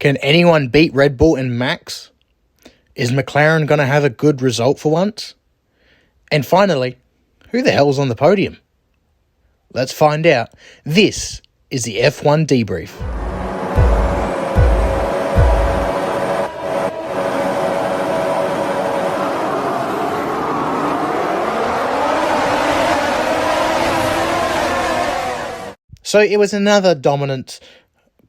Can anyone beat Red Bull and Max? Is McLaren going to have a good result for once? And finally, who the hell's on the podium? Let's find out. This is the F1 debrief. So it was another dominant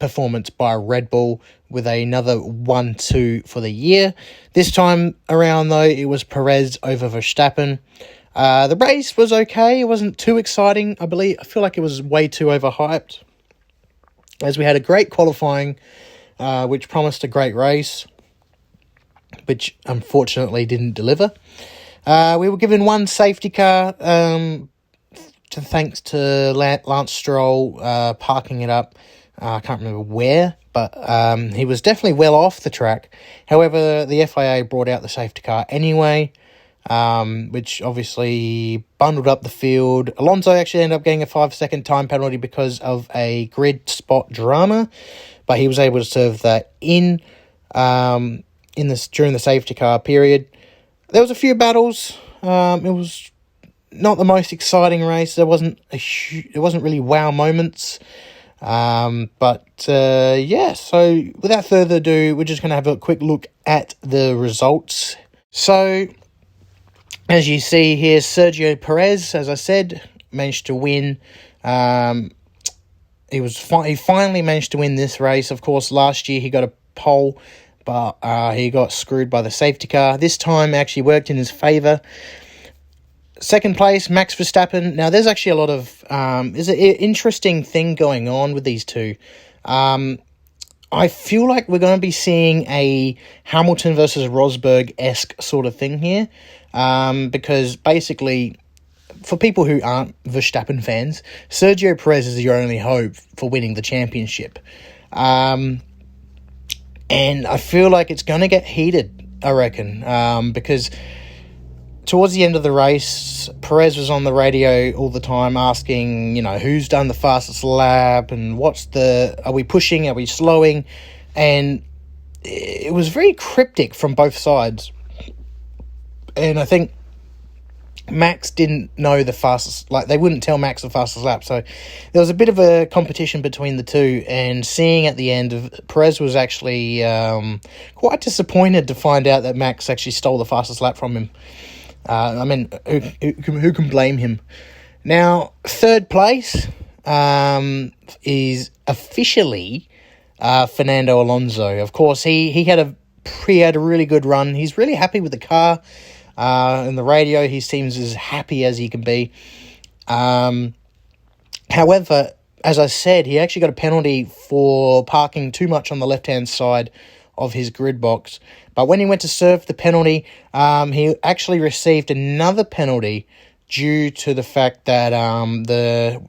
performance by Red Bull with another 1 2 for the year. This time around, though, it was Perez over Verstappen. Uh, the race was okay. It wasn't too exciting. I believe I feel like it was way too overhyped. As we had a great qualifying, uh, which promised a great race, which unfortunately didn't deliver. Uh, we were given one safety car, um, to thanks to Lance Stroll uh, parking it up. Uh, I can't remember where, but um, he was definitely well off the track. However, the FIA brought out the safety car anyway, um, which obviously bundled up the field. Alonso actually ended up getting a five second time penalty because of a grid spot drama, but he was able to serve that in um, in this during the safety car period. There was a few battles. Um, it was not the most exciting race. There wasn't a hu- there wasn't really wow moments. Um, but uh, yeah, so without further ado, we're just going to have a quick look at the results. So, as you see here, Sergio Perez, as I said, managed to win. Um, he was fi- he finally managed to win this race. Of course, last year he got a pole, but uh, he got screwed by the safety car. This time actually worked in his favour. Second place, Max Verstappen. Now, there's actually a lot of um, an interesting thing going on with these two. Um, I feel like we're going to be seeing a Hamilton versus Rosberg esque sort of thing here, um, because basically, for people who aren't Verstappen fans, Sergio Perez is your only hope for winning the championship. Um, and I feel like it's going to get heated, I reckon, um, because towards the end of the race, Perez was on the radio all the time asking, you know, who's done the fastest lap and what's the, are we pushing, are we slowing? And it was very cryptic from both sides. And I think Max didn't know the fastest, like, they wouldn't tell Max the fastest lap. So there was a bit of a competition between the two. And seeing at the end of Perez was actually um, quite disappointed to find out that Max actually stole the fastest lap from him. Uh, I mean, who, who, who, can blame him? Now, third place um, is officially uh, Fernando Alonso. Of course, he, he had a he had a really good run. He's really happy with the car. Uh, in the radio, he seems as happy as he can be. Um, however, as I said, he actually got a penalty for parking too much on the left hand side of his grid box. But when he went to serve the penalty, um, he actually received another penalty due to the fact that um, the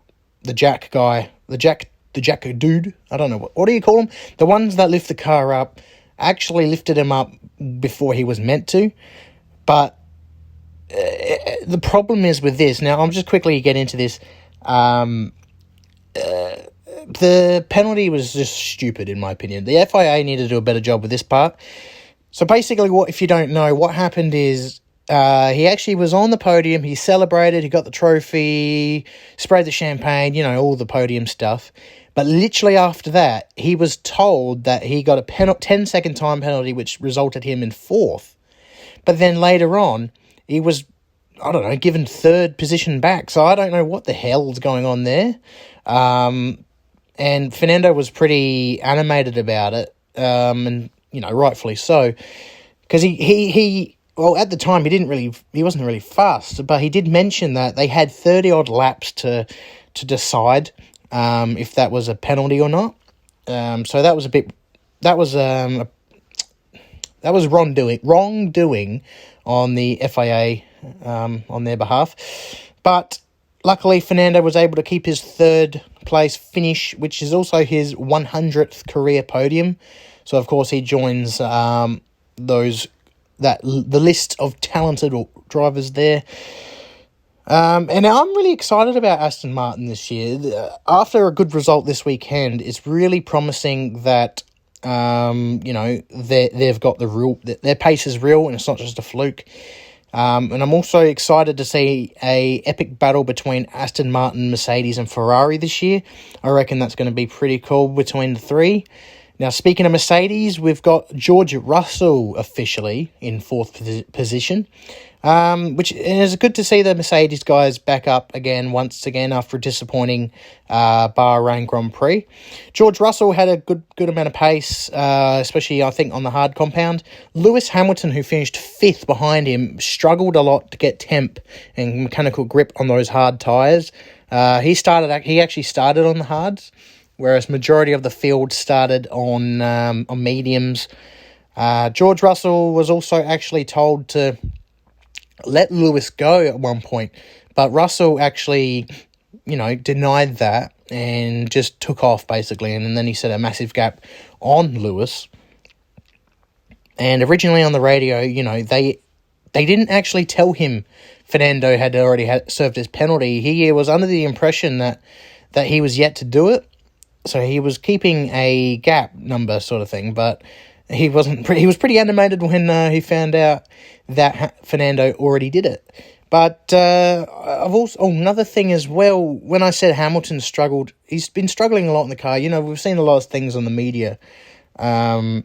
the jack guy, the jack the jack dude, I don't know what what do you call them? The ones that lift the car up actually lifted him up before he was meant to. But uh, the problem is with this. Now I'm just quickly get into this. Um, uh, the penalty was just stupid in my opinion. The FIA needed to do a better job with this part. So basically, what if you don't know what happened is uh, he actually was on the podium. He celebrated. He got the trophy, sprayed the champagne. You know all the podium stuff. But literally after that, he was told that he got a pen- 10 second time penalty, which resulted him in fourth. But then later on, he was, I don't know, given third position back. So I don't know what the hell's going on there. Um, and Fernando was pretty animated about it, um, and you know, rightfully so, because he, he he well at the time he didn't really he wasn't really fast, but he did mention that they had thirty odd laps to to decide um, if that was a penalty or not. Um, so that was a bit that was um, that was wrongdoing wrongdoing on the FIA um, on their behalf, but luckily Fernando was able to keep his third place finish, which is also his 100th career podium. So of course he joins um, those that the list of talented drivers there. Um, and I'm really excited about Aston Martin this year. After a good result this weekend, it's really promising that Um, you know, they they've got the real their pace is real, and it's not just a fluke. Um, and I'm also excited to see a epic battle between Aston Martin, Mercedes, and Ferrari this year. I reckon that's going to be pretty cool between the three. Now, speaking of Mercedes, we've got George Russell officially in fourth position, um, which is good to see the Mercedes guys back up again once again after a disappointing uh, Bahrain Grand Prix. George Russell had a good good amount of pace, uh, especially I think on the hard compound. Lewis Hamilton, who finished fifth behind him, struggled a lot to get temp and mechanical grip on those hard tires. Uh, he started. He actually started on the hards whereas majority of the field started on um, on mediums. Uh, George Russell was also actually told to let Lewis go at one point, but Russell actually, you know, denied that and just took off basically, and, then he set a massive gap on Lewis. And originally on the radio, you know, they they didn't actually tell him Fernando had already had served his penalty. He was under the impression that that he was yet to do it, so he was keeping a gap number sort of thing, but he wasn't. Pretty, he was pretty animated when uh, he found out that Fernando already did it. But uh, I've also oh, another thing as well. When I said Hamilton struggled, he's been struggling a lot in the car. You know, we've seen a lot of things on the media um,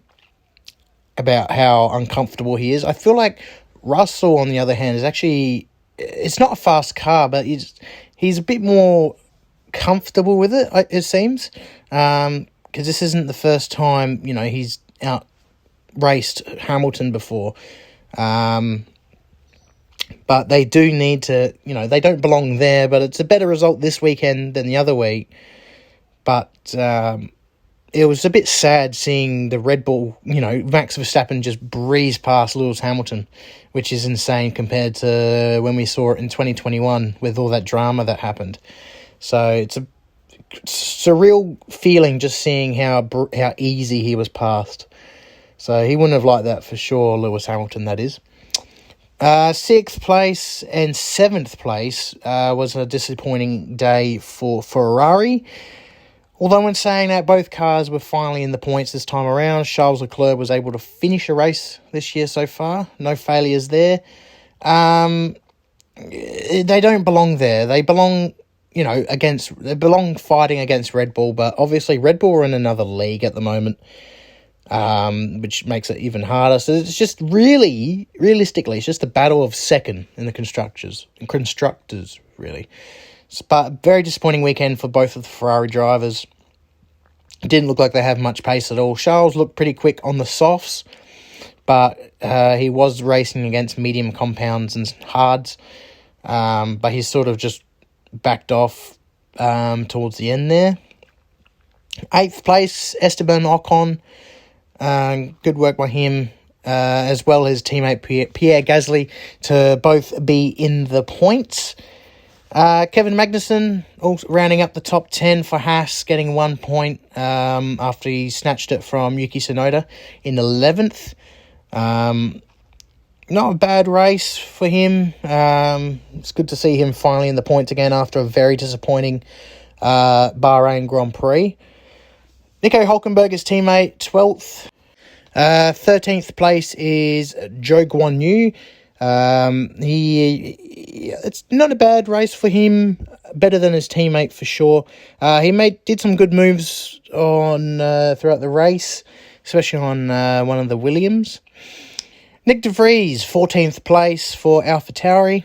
about how uncomfortable he is. I feel like Russell, on the other hand, is actually it's not a fast car, but he's he's a bit more comfortable with it. It seems because um, this isn't the first time you know he's out raced Hamilton before. Um, but they do need to, you know, they don't belong there. But it's a better result this weekend than the other week. But um, it was a bit sad seeing the Red Bull, you know, Max Verstappen just breeze past Lewis Hamilton, which is insane compared to when we saw it in 2021 with all that drama that happened. So it's a surreal feeling just seeing how how easy he was passed. So he wouldn't have liked that for sure, Lewis Hamilton, that is. Uh, sixth place and seventh place uh, was a disappointing day for Ferrari. Although, in saying that, both cars were finally in the points this time around. Charles Leclerc was able to finish a race this year so far. No failures there. Um, they don't belong there. They belong you know, against they belong fighting against Red Bull, but obviously Red Bull are in another league at the moment, um, which makes it even harder. So it's just really, realistically, it's just a battle of second in the constructors, constructors really. But very disappointing weekend for both of the Ferrari drivers. It didn't look like they have much pace at all. Charles looked pretty quick on the softs, but uh, he was racing against medium compounds and hards. Um, but he's sort of just backed off um, towards the end there. Eighth place, Esteban Ocon. Uh, good work by him, uh, as well as teammate Pierre, Pierre Gasly, to both be in the points. Uh, Kevin Magnussen also rounding up the top 10 for Haas, getting one point um, after he snatched it from Yuki Tsunoda in 11th. Um, not a bad race for him. Um, it's good to see him finally in the points again after a very disappointing uh, Bahrain Grand Prix. Nico Hulkenberg, his teammate, 12th. Uh, 13th place is Zhou Guanyu. Um, he, it's not a bad race for him. Better than his teammate for sure. Uh, he made did some good moves on uh, throughout the race, especially on uh, one of the Williams. Nick De Vries, 14th place for AlphaTauri.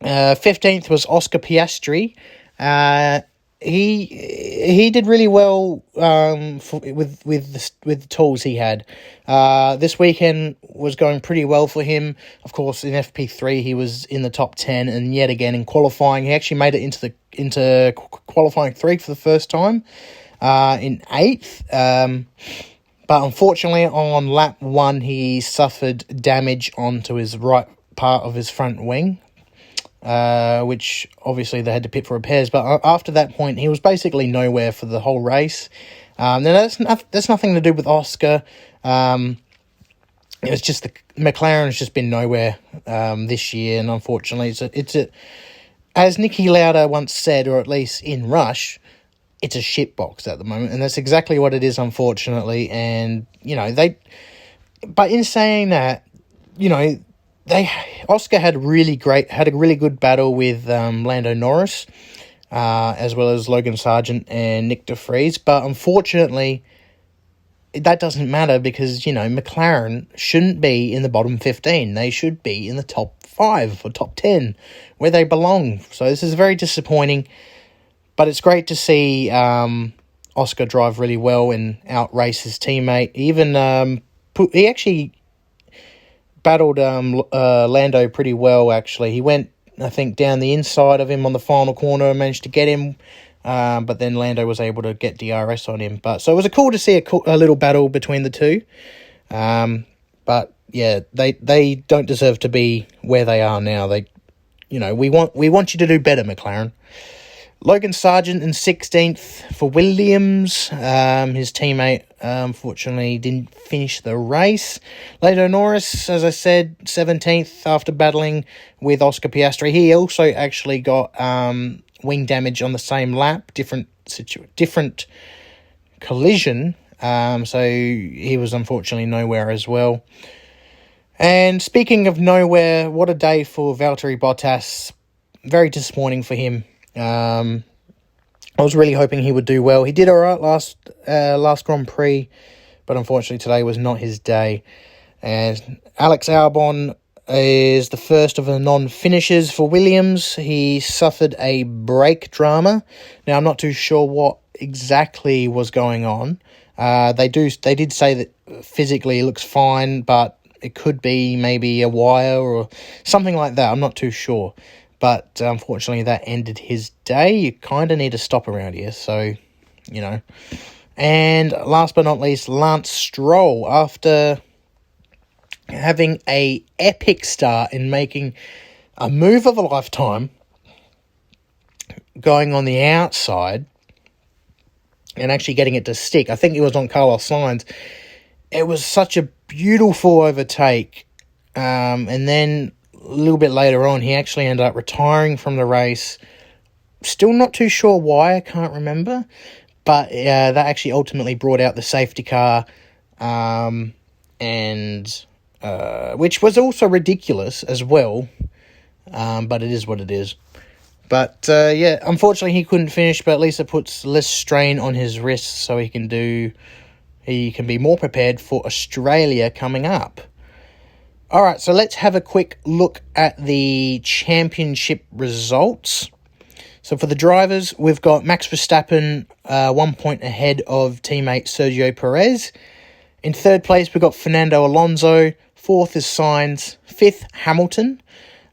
Uh, 15th was Oscar Piastri. Uh, he he did really well um, for, with with the, with the tools he had. Uh, this weekend was going pretty well for him. Of course, in FP three he was in the top ten, and yet again in qualifying he actually made it into the into qualifying three for the first time. Uh, in eighth. Um, but unfortunately, on lap one, he suffered damage onto his right part of his front wing, uh, which obviously they had to pit for repairs. But after that point, he was basically nowhere for the whole race. Um, now that's not, that's nothing to do with Oscar. Um, it was just the McLaren's just been nowhere um, this year, and unfortunately, it's a, it's a as Niki Lauda once said, or at least in Rush, it's a shit box at the moment, and that's exactly what it is, unfortunately. And you know they, but in saying that, you know they Oscar had really great had a really good battle with um, Lando Norris, uh, as well as Logan Sargeant and Nick De Vries, but unfortunately. That doesn't matter because, you know, McLaren shouldn't be in the bottom 15. They should be in the top five or top 10 where they belong. So this is very disappointing. But it's great to see um, Oscar drive really well and outrace his teammate. Even um, he actually battled um, uh, Lando pretty well. Actually, he went I think down the inside of him on the final corner and managed to get him. Um, but then Lando was able to get DRS on him. But so it was a cool to see a, cool, a little battle between the two. Um, but yeah, they they don't deserve to be where they are now. They, you know, we want we want you to do better, McLaren. Logan Sargeant in 16th for Williams. Um, his teammate unfortunately didn't finish the race. Lando Norris, as I said, 17th after battling with Oscar Piastri. He also actually got um, wing damage on the same lap, different situ- different collision. Um, so he was unfortunately nowhere as well. And speaking of nowhere, what a day for Valtteri Bottas. Very disappointing for him. Um, I was really hoping he would do well. He did all right last uh, last Grand Prix, but unfortunately today was not his day. And Alex Albon is the first of the non-finishers for Williams. He suffered a brake drama. Now I'm not too sure what exactly was going on. Uh, they do they did say that physically it looks fine, but it could be maybe a wire or something like that. I'm not too sure. But unfortunately, that ended his day. You kind of need to stop around here, so, you know. And last but not least, Lance Stroll, after having a epic start in making a move of a lifetime, going on the outside and actually getting it to stick. I think it was on Carlos Sainz. It was such a beautiful overtake. Um, and then a little bit later on, he actually ended up retiring from the race. Still not too sure why, I can't remember. But uh, that actually ultimately brought out the safety car, um, and uh, which was also ridiculous as well. Um, but it is what it is. But uh, yeah, unfortunately he couldn't finish. But at least it puts less strain on his wrists, so he can do. He can be more prepared for Australia coming up. All right, so let's have a quick look at the championship results. So for the drivers, we've got Max Verstappen uh, one point ahead of teammate Sergio Perez. In third place, we've got Fernando Alonso. Fourth is Sainz. Fifth, Hamilton.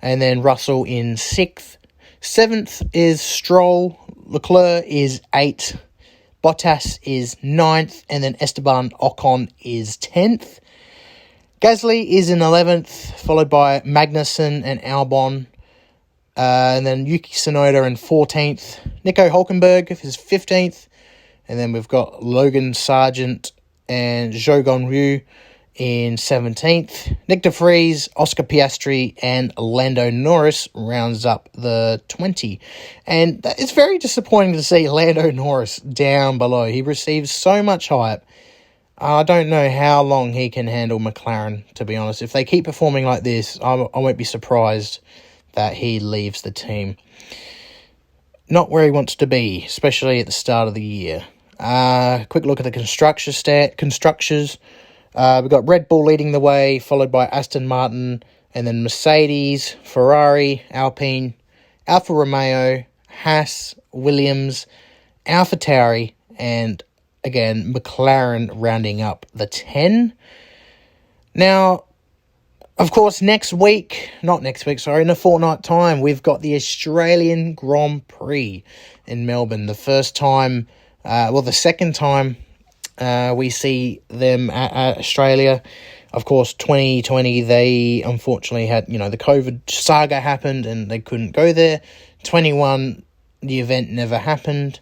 And then Russell in sixth. Seventh is Stroll. Leclerc is eight. Bottas is ninth. And then Esteban Ocon is tenth. Gasly is in 11th, followed by Magnussen and Albon. Uh, and then Yuki Tsunoda in 14th. Nico Hulkenberg is 15th. And then we've got Logan Sargeant and Zhou Guanyu in 17th. Nick De Oscar Piastri, and Lando Norris rounds up the 20. And it's very disappointing to see Lando Norris down below. He receives so much hype I don't know how long he can handle McLaren, to be honest. If they keep performing like this, I, I won't be surprised that he leaves the team. Not where he wants to be, especially at the start of the year. Uh, quick look at the construction stat constructors. Uh, we've got Red Bull leading the way, followed by Aston Martin, and then Mercedes, Ferrari, Alpine, Alfa Romeo, Haas, Williams, Alpha Tauri, and again, McLaren rounding up the 10. Now, of course, next week, not next week, sorry, in a fortnight time, we've got the Australian Grand Prix in Melbourne. The first time, uh, well, the second time uh, we see them at, at, Australia. Of course, 2020, they unfortunately had, you know, the COVID saga happened and they couldn't go there. 21, the event never happened.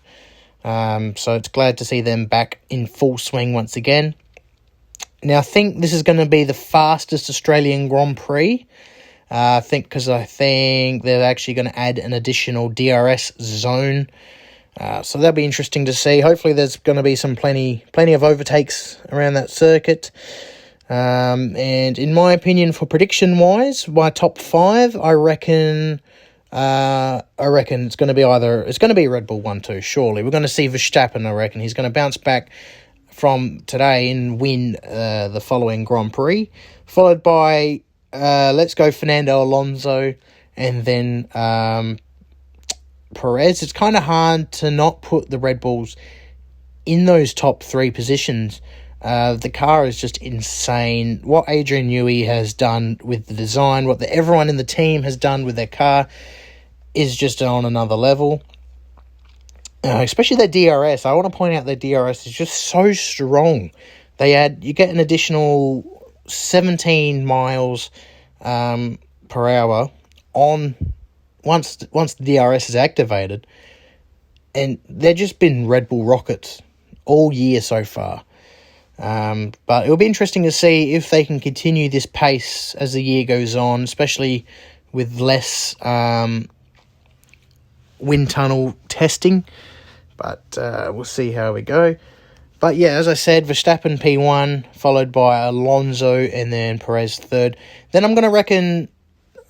Um, so it's glad to see them back in full swing once again. Now, I think this is going to be the fastest Australian Grand Prix. Uh, I think because I think they're actually going to add an additional DRS zone Uh, so that'll be interesting to see. Hopefully, there's going to be some plenty, plenty of overtakes around that circuit. Um, and in my opinion, for prediction wise, my top five, I reckon, uh, I reckon it's going to be either it's going to be Red Bull one two. Surely, we're going to see Verstappen. I reckon he's going to bounce back from today and win uh, the following Grand Prix, followed by uh, let's go Fernando Alonso, and then um, Perez. It's kind of hard to not put the Red Bulls in those top three positions. Uh, the car is just insane. What Adrian Newey has done with the design, what the, everyone in the team has done with their car, is just on another level. Uh, especially their DRS. I want to point out their DRS is just so strong. They add you get an additional 17 miles um, per hour on once once the DRS is activated, and they've just been Red Bull rockets all year so far. Um, but it'll be interesting to see if they can continue this pace as the year goes on, especially with less um, wind tunnel testing. But uh, we'll see how we go. But yeah, as I said, Verstappen P1, followed by Alonso, and then Perez third. Then I'm going to reckon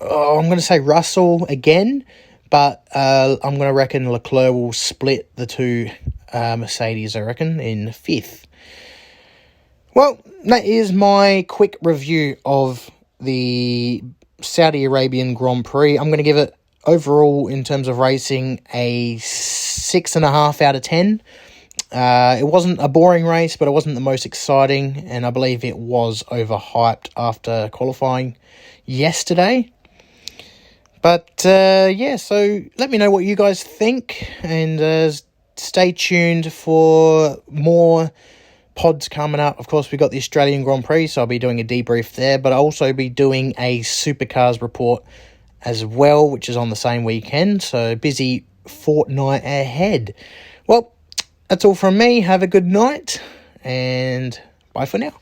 oh, I'm going to say Russell again, but uh, I'm going to reckon Leclerc will split the two uh, Mercedes, I reckon, in fifth. Well, that is my quick review of the Saudi Arabian Grand Prix. I'm going to give it overall, in terms of racing, a six and a half out of ten. Uh, it wasn't a boring race, but it wasn't the most exciting, and I believe it was overhyped after qualifying yesterday. But uh, yeah, so let me know what you guys think, and uh, stay tuned for more pods coming up. Of course, we've got the Australian Grand Prix, so I'll be doing a debrief there, but I'll also be doing a supercars report as well, which is on the same weekend. So busy fortnight ahead. Well, that's all from me. Have a good night, and bye for now.